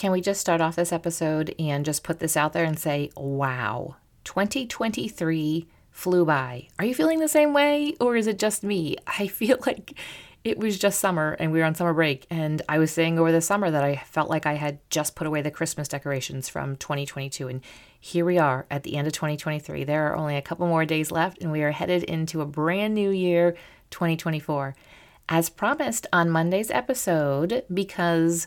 Can we just start off this episode and just put this out there and say, wow, 2023 flew by. Are you feeling the same way or is it just me? I feel like it was just summer and we were on summer break and I was saying over the summer that I felt like I had just put away the Christmas decorations from 2022 and here we are at the end of 2023. There are only a couple more days left and we are headed into a brand new year, 2024. As promised on Monday's episode because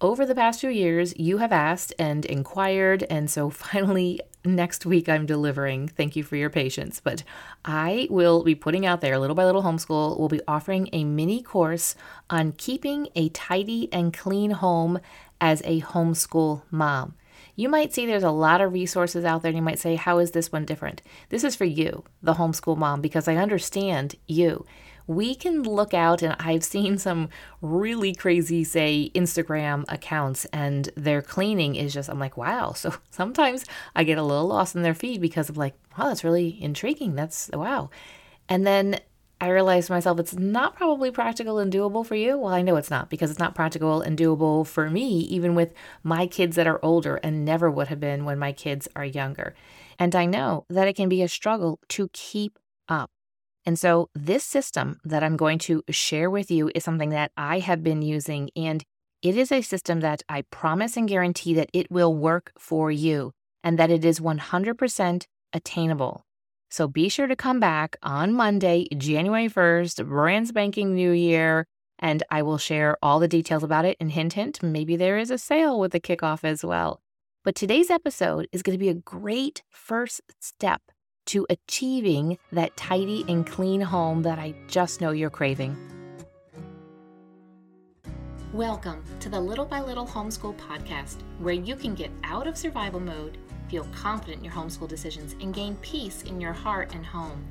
over the past few years, you have asked and inquired, and so finally, next week, I'm delivering. Thank you for your patience. But I will be putting out there, little by little homeschool, will be offering a mini course on keeping a tidy and clean home as a homeschool mom. You might see there's a lot of resources out there, and you might say, How is this one different? This is for you, the homeschool mom, because I understand you we can look out and I've seen some really crazy, say, Instagram accounts and their cleaning is just, I'm like, wow. So sometimes I get a little lost in their feed because I'm like, wow, that's really intriguing. That's wow. And then I realized to myself it's not probably practical and doable for you. Well, I know it's not because it's not practical and doable for me, even with my kids that are older and never would have been when my kids are younger. And I know that it can be a struggle to keep up. And so, this system that I'm going to share with you is something that I have been using, and it is a system that I promise and guarantee that it will work for you and that it is 100% attainable. So, be sure to come back on Monday, January 1st, brand spanking new year, and I will share all the details about it. And hint, hint, maybe there is a sale with the kickoff as well. But today's episode is going to be a great first step to achieving that tidy and clean home that I just know you're craving. Welcome to the Little by Little Homeschool Podcast, where you can get out of survival mode, feel confident in your homeschool decisions, and gain peace in your heart and home.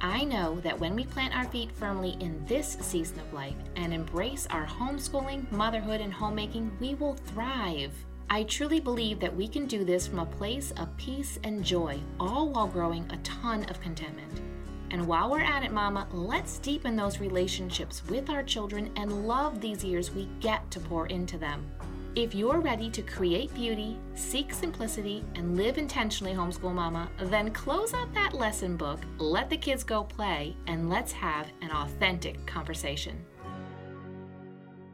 I know that when we plant our feet firmly in this season of life and embrace our homeschooling, motherhood, and homemaking, we will thrive. I truly believe that we can do this from a place of peace and joy, all while growing a ton of contentment. And while we're at it, Mama, let's deepen those relationships with our children and love these years we get to pour into them. If you're ready to create beauty, seek simplicity, and live intentionally, homeschool mama, then close out that lesson book, let the kids go play, and let's have an authentic conversation.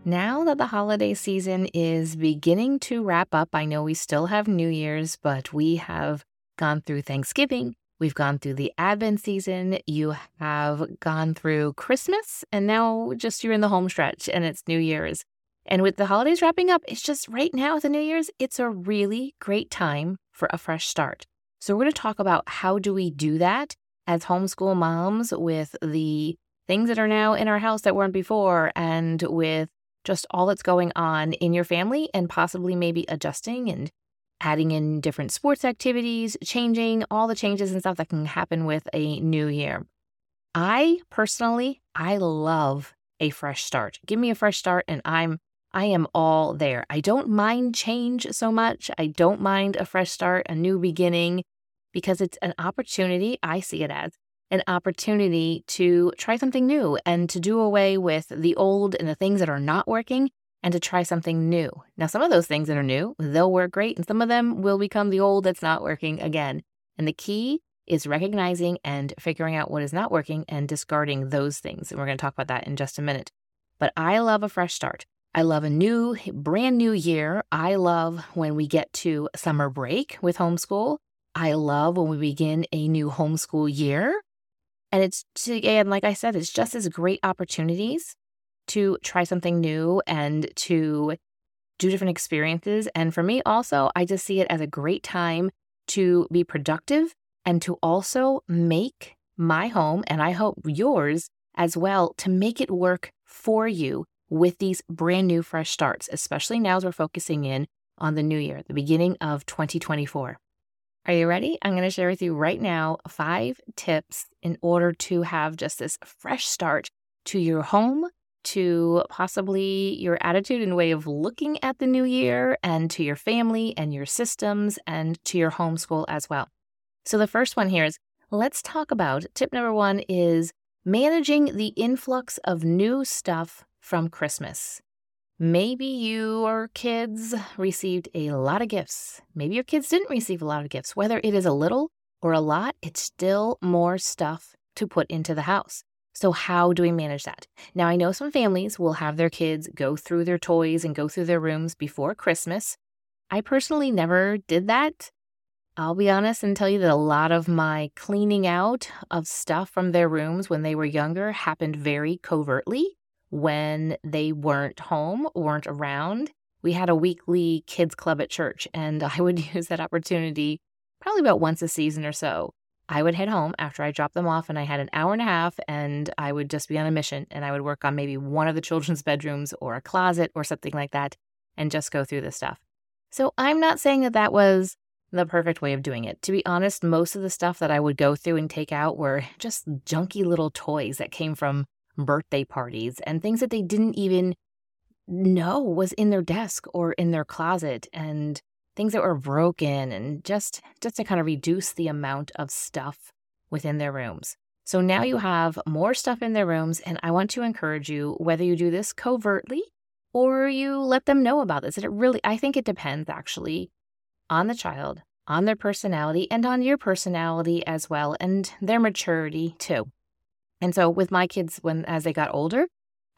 Now that the holiday season is beginning to wrap up, I know we still have New Year's, but we have gone through Thanksgiving. We've gone through the Advent season. You have gone through Christmas, and now just you're in the home stretch and it's New Year's. And with the holidays wrapping up, it's just right now with the New Year's, it's a really great time for a fresh start. So, we're going to talk about how do we do that as homeschool moms with the things that are now in our house that weren't before and with just all that's going on in your family and possibly maybe adjusting and adding in different sports activities, changing all the changes and stuff that can happen with a new year. I personally, I love a fresh start. Give me a fresh start and I'm I am all there. I don't mind change so much. I don't mind a fresh start, a new beginning because it's an opportunity, I see it as an opportunity to try something new and to do away with the old and the things that are not working and to try something new. Now, some of those things that are new, they'll work great, and some of them will become the old that's not working again. And the key is recognizing and figuring out what is not working and discarding those things. And we're going to talk about that in just a minute. But I love a fresh start. I love a new, brand new year. I love when we get to summer break with homeschool. I love when we begin a new homeschool year. And it's, again, like I said, it's just as great opportunities to try something new and to do different experiences. And for me, also, I just see it as a great time to be productive and to also make my home, and I hope yours as well, to make it work for you with these brand new fresh starts, especially now as we're focusing in on the new year, the beginning of 2024. Are you ready? I'm going to share with you right now five tips in order to have just this fresh start to your home, to possibly your attitude and way of looking at the new year, and to your family and your systems, and to your homeschool as well. So, the first one here is let's talk about tip number one is managing the influx of new stuff from Christmas. Maybe your kids received a lot of gifts. Maybe your kids didn't receive a lot of gifts. Whether it is a little or a lot, it's still more stuff to put into the house. So, how do we manage that? Now, I know some families will have their kids go through their toys and go through their rooms before Christmas. I personally never did that. I'll be honest and tell you that a lot of my cleaning out of stuff from their rooms when they were younger happened very covertly when they weren't home, weren't around. We had a weekly kids club at church, and I would use that opportunity probably about once a season or so. I would head home after I dropped them off, and I had an hour and a half, and I would just be on a mission, and I would work on maybe one of the children's bedrooms or a closet or something like that, and just go through this stuff. So I'm not saying that that was the perfect way of doing it. To be honest, most of the stuff that I would go through and take out were just junky little toys that came from birthday parties and things that they didn't even know was in their desk or in their closet and things that were broken and just just to kind of reduce the amount of stuff within their rooms. So now you have more stuff in their rooms and I want to encourage you whether you do this covertly or you let them know about this. And it really I think it depends actually on the child, on their personality, and on your personality as well, and their maturity too. And so with my kids, when as they got older,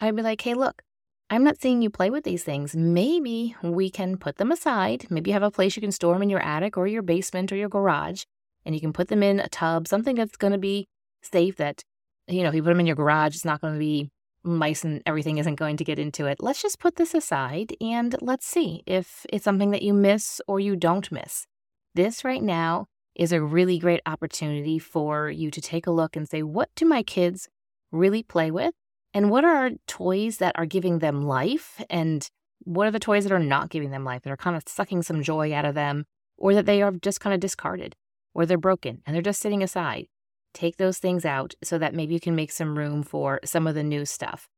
I'd be like, hey, look, I'm not seeing you play with these things. Maybe we can put them aside. Maybe you have a place you can store them in your attic or your basement or your garage, and you can put them in a tub, something that's going to be safe that, you know, if you put them in your garage, it's not going to be mice and everything isn't going to get into it. Let's just put this aside and let's see if it's something that you miss or you don't miss. This right now is a really great opportunity for you to take a look and say, what do my kids really play with? And what are toys that are giving them life? And what are the toys that are not giving them life, that are kind of sucking some joy out of them, or that they are just kind of discarded, or they're broken and they're just sitting aside? take those things out so that maybe you can make some room for some of the new stuff.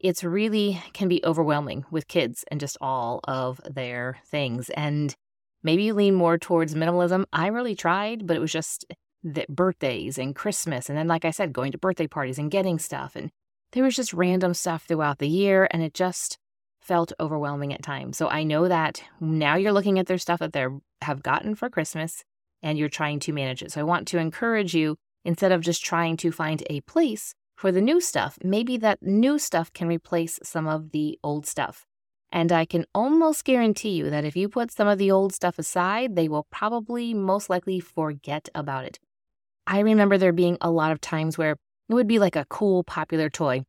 It's really can be overwhelming with kids and just all of their things. And maybe you lean more towards minimalism. I really tried, but it was just the birthdays and Christmas. And then, like I said, going to birthday parties and getting stuff. And there was just random stuff throughout the year. And it just felt overwhelming at times. So I know that now you're looking at their stuff that they have gotten for Christmas and you're trying to manage it. So I want to encourage you instead of just trying to find a place for the new stuff. Maybe that new stuff can replace some of the old stuff. And I can almost guarantee you that if you put some of the old stuff aside, they will probably most likely forget about it. I remember there being a lot of times where it would be like a cool, popular toy,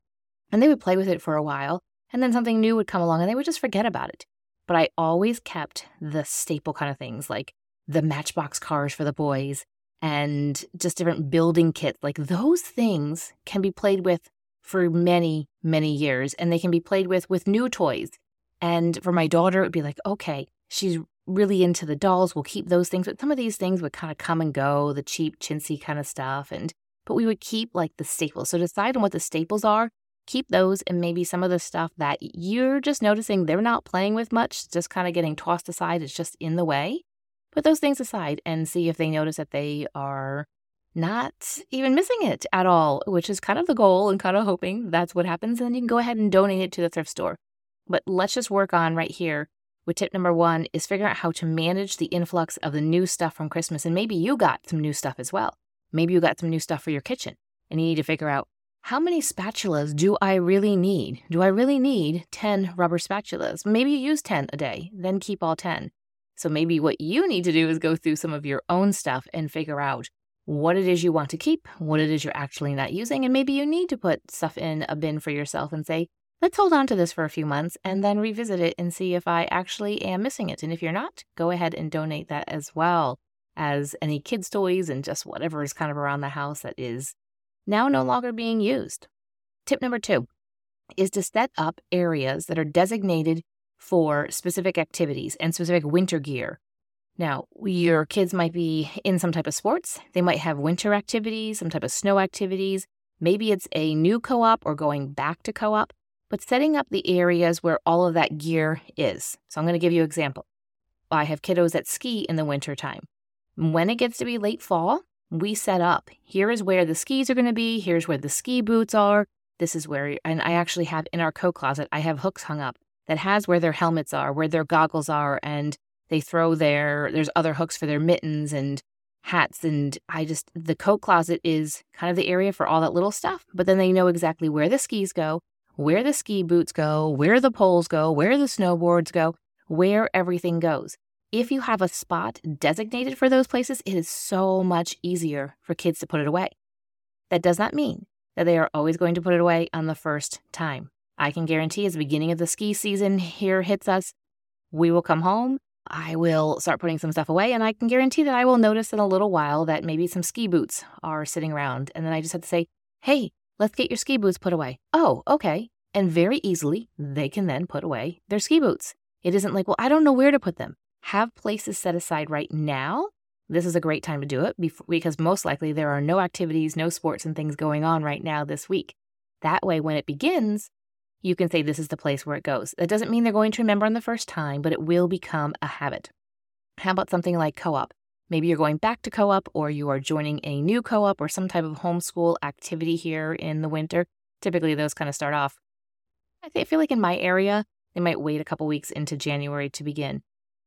and they would play with it for a while, and then something new would come along and they would just forget about it. But I always kept the staple kind of things like the matchbox cars for the boys and just different building kits. Like those things can be played with for many, many years and they can be played with with new toys. And for my daughter, it would be like, okay, she's really into the dolls. We'll keep those things. But some of these things would kind of come and go, the cheap, chintzy kind of stuff. And but we would keep like the staples. So decide on what the staples are, keep those, and maybe some of the stuff that you're just noticing they're not playing with much, just kind of getting tossed aside. It's just in the way put those things aside and see if they notice that they are not even missing it at all, which is kind of the goal and kind of hoping that's what happens. And then you can go ahead and donate it to the thrift store. But let's just work on right here with tip number one is figuring out how to manage the influx of the new stuff from Christmas. And maybe you got some new stuff as well. Maybe you got some new stuff for your kitchen and you need to figure out how many spatulas do I really need? Do I really need 10 rubber spatulas? Maybe you use 10 a day, then keep all 10. So maybe what you need to do is go through some of your own stuff and figure out what it is you want to keep, what it is you're actually not using, and maybe you need to put stuff in a bin for yourself and say, let's hold on to this for a few months and then revisit it and see if I actually am missing it. And if you're not, go ahead and donate that as well as any kids' toys and just whatever is kind of around the house that is now no longer being used. Tip number two is to set up areas that are designated for specific activities and specific winter gear. Now, your kids might be in some type of sports. They might have winter activities, some type of snow activities. Maybe it's a new co op or going back to co op, but setting up the areas where all of that gear is. So I'm going to give you an example. I have kiddos that ski in the winter time. When it gets to be late fall, we set up here is where the skis are going to be, here's where the ski boots are. This is where, and I actually have in our coat closet, I have hooks hung up that has where their helmets are, where their goggles are, and they throw their, there's other hooks for their mittens and hats. And I just, the coat closet is kind of the area for all that little stuff. But then they know exactly where the skis go, where the ski boots go, where the poles go, where the snowboards go, where everything goes. If you have a spot designated for those places, it is so much easier for kids to put it away. That does not mean that they are always going to put it away on the first time. I can guarantee as the beginning of the ski season here hits us, we will come home. I will start putting some stuff away, and I can guarantee that I will notice in a little while that maybe some ski boots are sitting around. And then I just have to say, hey, let's get your ski boots put away. Oh, okay. And very easily, they can then put away their ski boots. It isn't like, well, I don't know where to put them. Have places set aside right now. This is a great time to do it because most likely there are no activities, no sports, and things going on right now this week. That way, when it begins, you can say this is the place where it goes. That doesn't mean they're going to remember on the first time, but it will become a habit. How about something like co op? Maybe you're going back to co op or you are joining a new co op or some type of homeschool activity here in the winter. Typically, those kind of start off. I feel like in my area, they might wait a couple weeks into January to begin.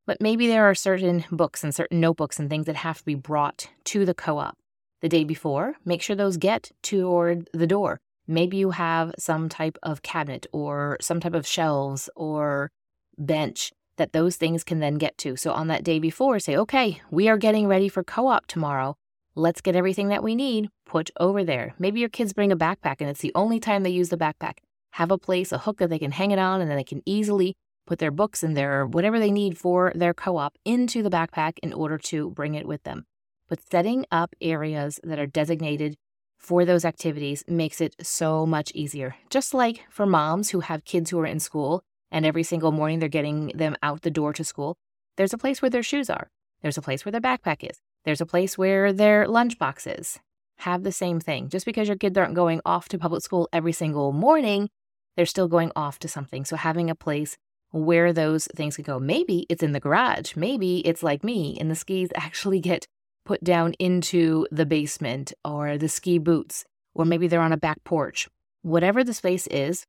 But maybe there are certain books and certain notebooks and things that have to be brought to the co op. The day before, make sure those get toward the door. Maybe you have some type of cabinet or some type of shelves or bench that those things can then get to. So on that day before, say, okay, we are getting ready for co op tomorrow. Let's get everything that we need put over there. Maybe your kids bring a backpack and it's the only time they use the backpack. Have a place, a hook that they can hang it on, and then they can easily put their books and their whatever they need for their co op into the backpack in order to bring it with them. But setting up areas that are designated for those activities makes it so much easier. Just like for moms who have kids who are in school and every single morning they're getting them out the door to school, there's a place where their shoes are. There's a place where their backpack is. There's a place where their lunchbox is. Have the same thing. Just because your kids aren't going off to public school every single morning, they're still going off to something. So having a place where those things can go. Maybe it's in the garage. Maybe it's like me and the skis actually get put down into the basement or the ski boots, or maybe they're on a back porch. Whatever the space is,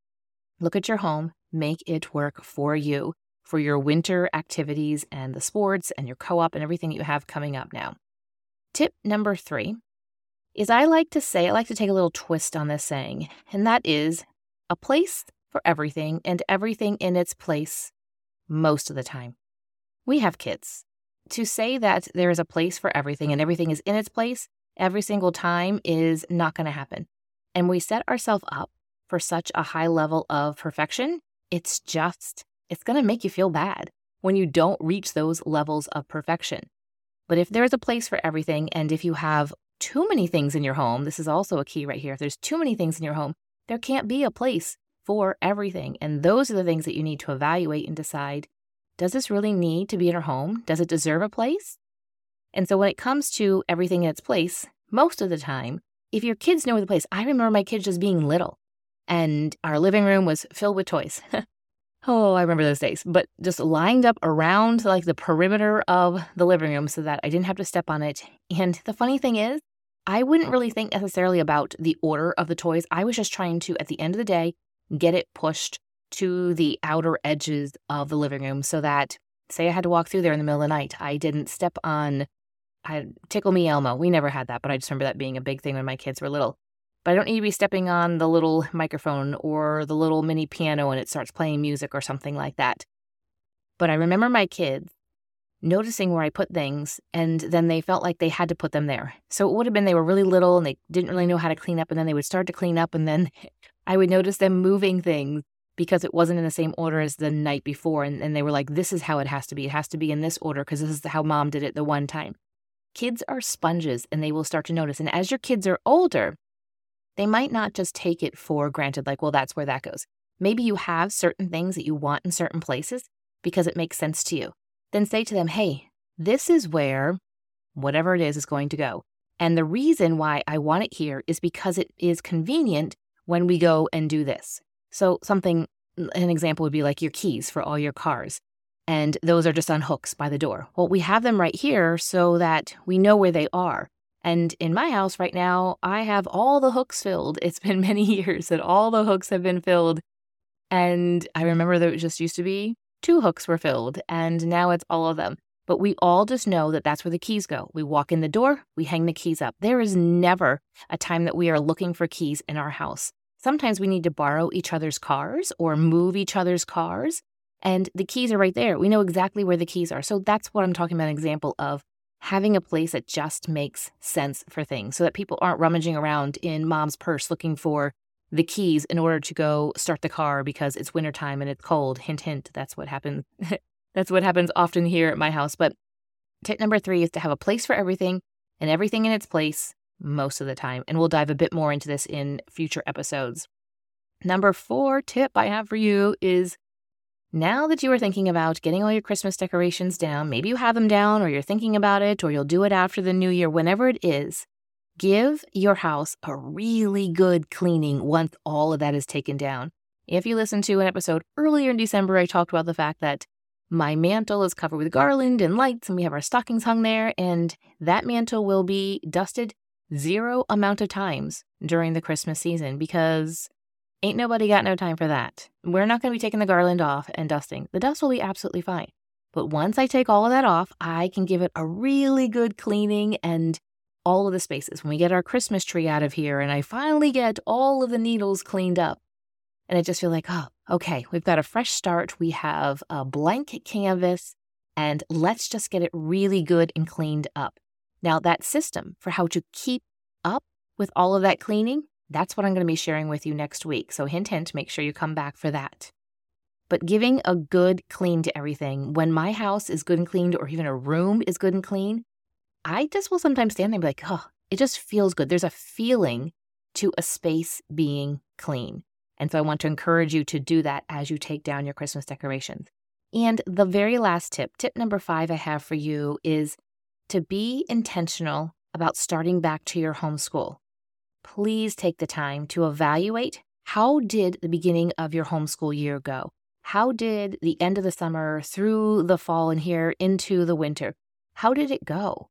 look at your home, make it work for you for your winter activities and the sports and your co op and everything you have coming up now. Tip number three is I like to say, I like to take a little twist on this saying, and that is a place for everything and everything in its place most of the time. We have kids to say that there is a place for everything and everything is in its place every single time is not going to happen. And we set ourselves up for such a high level of perfection, it's just, it's going to make you feel bad when you don't reach those levels of perfection. But if there is a place for everything, and if you have too many things in your home, this is also a key right here. If there's too many things in your home, there can't be a place for everything. And those are the things that you need to evaluate and decide does this really need to be in our home? Does it deserve a place? And so when it comes to everything in its place, most of the time, if your kids know the place, I remember my kids just being little and our living room was filled with toys. oh, I remember those days, but just lined up around like the perimeter of the living room so that I didn't have to step on it. And the funny thing is, I wouldn't really think necessarily about the order of the toys. I was just trying to, at the end of the day, get it pushed to the outer edges of the living room so that, say, I had to walk through there in the middle of the night, I didn't step on I, Tickle Me Elmo. We never had that, but I just remember that being a big thing when my kids were little. But I don't need to be stepping on the little microphone or the little mini piano and it starts playing music or something like that. But I remember my kids noticing where I put things, and then they felt like they had to put them there. So it would have been they were really little and they didn't really know how to clean up, and then they would start to clean up, and then I would notice them moving things because it wasn't in the same order as the night before. And, and they were like, this is how it has to be. It has to be in this order because this is how mom did it the one time. Kids are sponges and they will start to notice. And as your kids are older, they might not just take it for granted, like, well, that's where that goes. Maybe you have certain things that you want in certain places because it makes sense to you. Then say to them, hey, this is where whatever it is is going to go. And the reason why I want it here is because it is convenient when we go and do this. So, something, an example would be like your keys for all your cars. And those are just on hooks by the door. Well, we have them right here so that we know where they are. And in my house right now, I have all the hooks filled. It's been many years that all the hooks have been filled And I remember that it just used to be two hooks were filled, and now it's all of them. But we all just know that that's where the keys go. We walk in the door, we hang the keys up. There is never a time that we are looking for keys in our house. Sometimes we need to borrow each other's cars or move each other's cars, and the keys are right there. We know exactly where the keys are. So that's what I'm talking about an example of having a place that just makes sense for things so that people aren't rummaging around in mom's purse looking for the keys in order to go start the car because it's wintertime and it's cold. Hint, hint. That's what happens. that's what happens often here at my house. But tip number three is to have a place for everything and everything in its place most of the time. And we'll dive a bit more into this in future episodes. Number four tip I have for you is now that you are thinking about getting all your Christmas decorations down, maybe you have them down or you're thinking about it or you'll do it after the new year, whenever it is, give your house a really good cleaning once all of that is taken down. If you listened to an episode earlier in December, I talked about the fact that my mantle is covered with garland and lights, and we have our stockings hung there, and that mantle will be dusted zero amount of times during the Christmas season because Ain't nobody got no time for that. We're not going to be taking the garland off and dusting. The dust will be absolutely fine. But once I take all of that off, I can give it a really good cleaning and all of the spaces. When we get our Christmas tree out of here and I finally get all of the needles cleaned up, and I just feel like, oh, okay, we've got a fresh start. We have a blank canvas, and let's just get it really good and cleaned up. Now, that system for how to keep up with all of that cleaning that's what I'm going to be sharing with you next week. So, hint, hint, make sure you come back for that. But giving a good clean to everything, when my house is good and cleaned, or even a room is good and clean, I just will sometimes stand there and be like, oh, it just feels good. There's a feeling to a space being clean. And so I want to encourage you to do that as you take down your Christmas decorations. And the very last tip, tip number five I have for you is to be intentional about starting back to your homeschool please take the time to evaluate how did the beginning of your homeschool year go? How did the end of the summer through the fall and here into the winter? How did it go?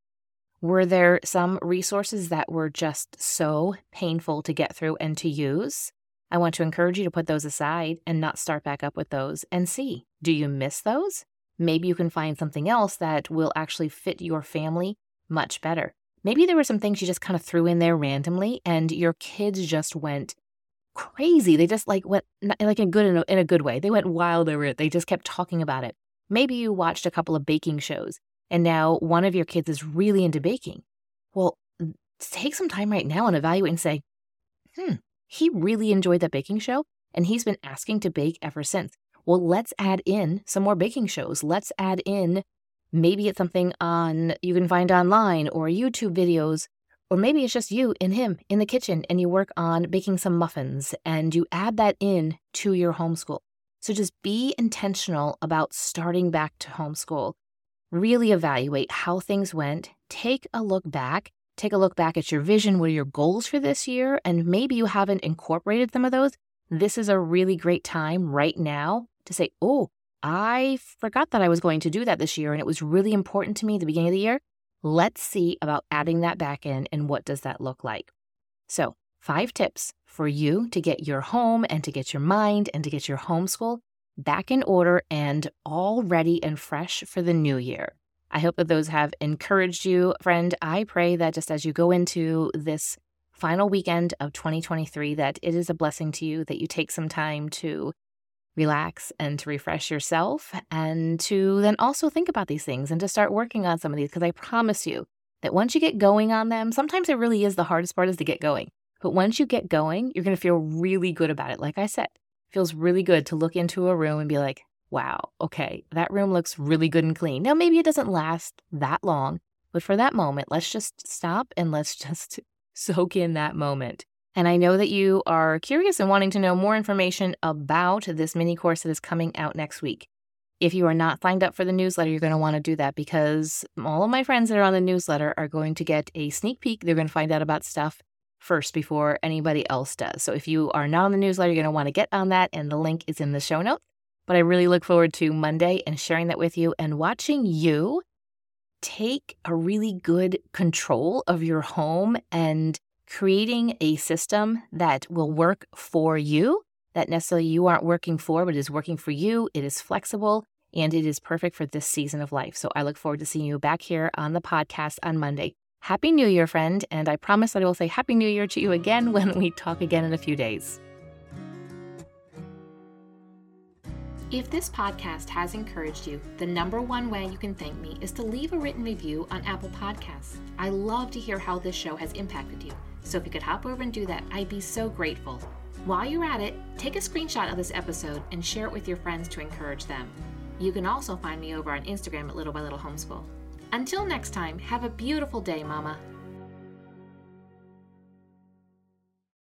Were there some resources that were just so painful to get through and to use? I want to encourage you to put those aside and not start back up with those and see do you miss those? Maybe you can find something else that will actually fit your family much better. Maybe there were some things you just kind of threw in there randomly and your kids just went crazy. They just like went like in good in a, in a good way. They went wild over it. They just kept talking about it. Maybe you watched a couple of baking shows and now one of your kids is really into baking. Well, take some time right now and evaluate and say, "Hmm, he really enjoyed that baking show and he's been asking to bake ever since." Well, let's add in some more baking shows. Let's add in Maybe it's something on you can find online or YouTube videos, or maybe it's just you and him in the kitchen and you work on baking some muffins and you add that in to your homeschool. So just be intentional about starting back to homeschool. Really evaluate how things went. Take a look back. Take a look back at your vision. What are your goals for this year? And maybe you haven't incorporated some of those. This is a really great time right now to say, oh, I forgot that I was going to do that this year and it was really important to me at the beginning of the year. Let's see about adding that back in and what does that look like. So, five tips for you to get your home and to get your mind and to get your homeschool back in order and all ready and fresh for the new year. I hope that those have encouraged you, friend. I pray that just as you go into this final weekend of 2023 that it is a blessing to you that you take some time to relax and to refresh yourself and to then also think about these things and to start working on some of these because I promise you that once you get going on them, sometimes it really is the hardest part is to get going. But once you get going, you're going to feel really good about it. Like I said, feels really good to look into a room and be like, wow, okay, that room looks really good and clean. Now, maybe it doesn't last that long, but for that moment, let's just stop and let's just soak in that moment. And I know that you are curious and wanting to know more information about this mini course that is coming out next week. If you are not signed up for the newsletter, you're going to want to do that because all of my friends that are on the newsletter are going to get a sneak peek. They're going to find out about stuff first before anybody else does. So if you are not on the newsletter, you're going to want to get on that, and the link is in the show notes. But I really look forward to Monday and sharing that with you and watching you take a really good control of your home and creating a system that will work for you that necessarily you aren't working for, but is working for you. It is flexible and it is perfect for this season of life. So I look forward to seeing you back here on the podcast on Monday. Happy New Year, friend. And I promise that I will say Happy New Year to you again when we talk again in a few days. If this podcast has encouraged you, the number one way you can thank me is to leave a written review on Apple Podcasts. I love to hear how this show has impacted you. So if you could hop over and do that, I'd be so grateful. While you're at it, take a screenshot of this episode and share it with your friends to encourage them. You can also find me over on Instagram at Little by Little Homeschool. Until next time, have a beautiful day, Mama.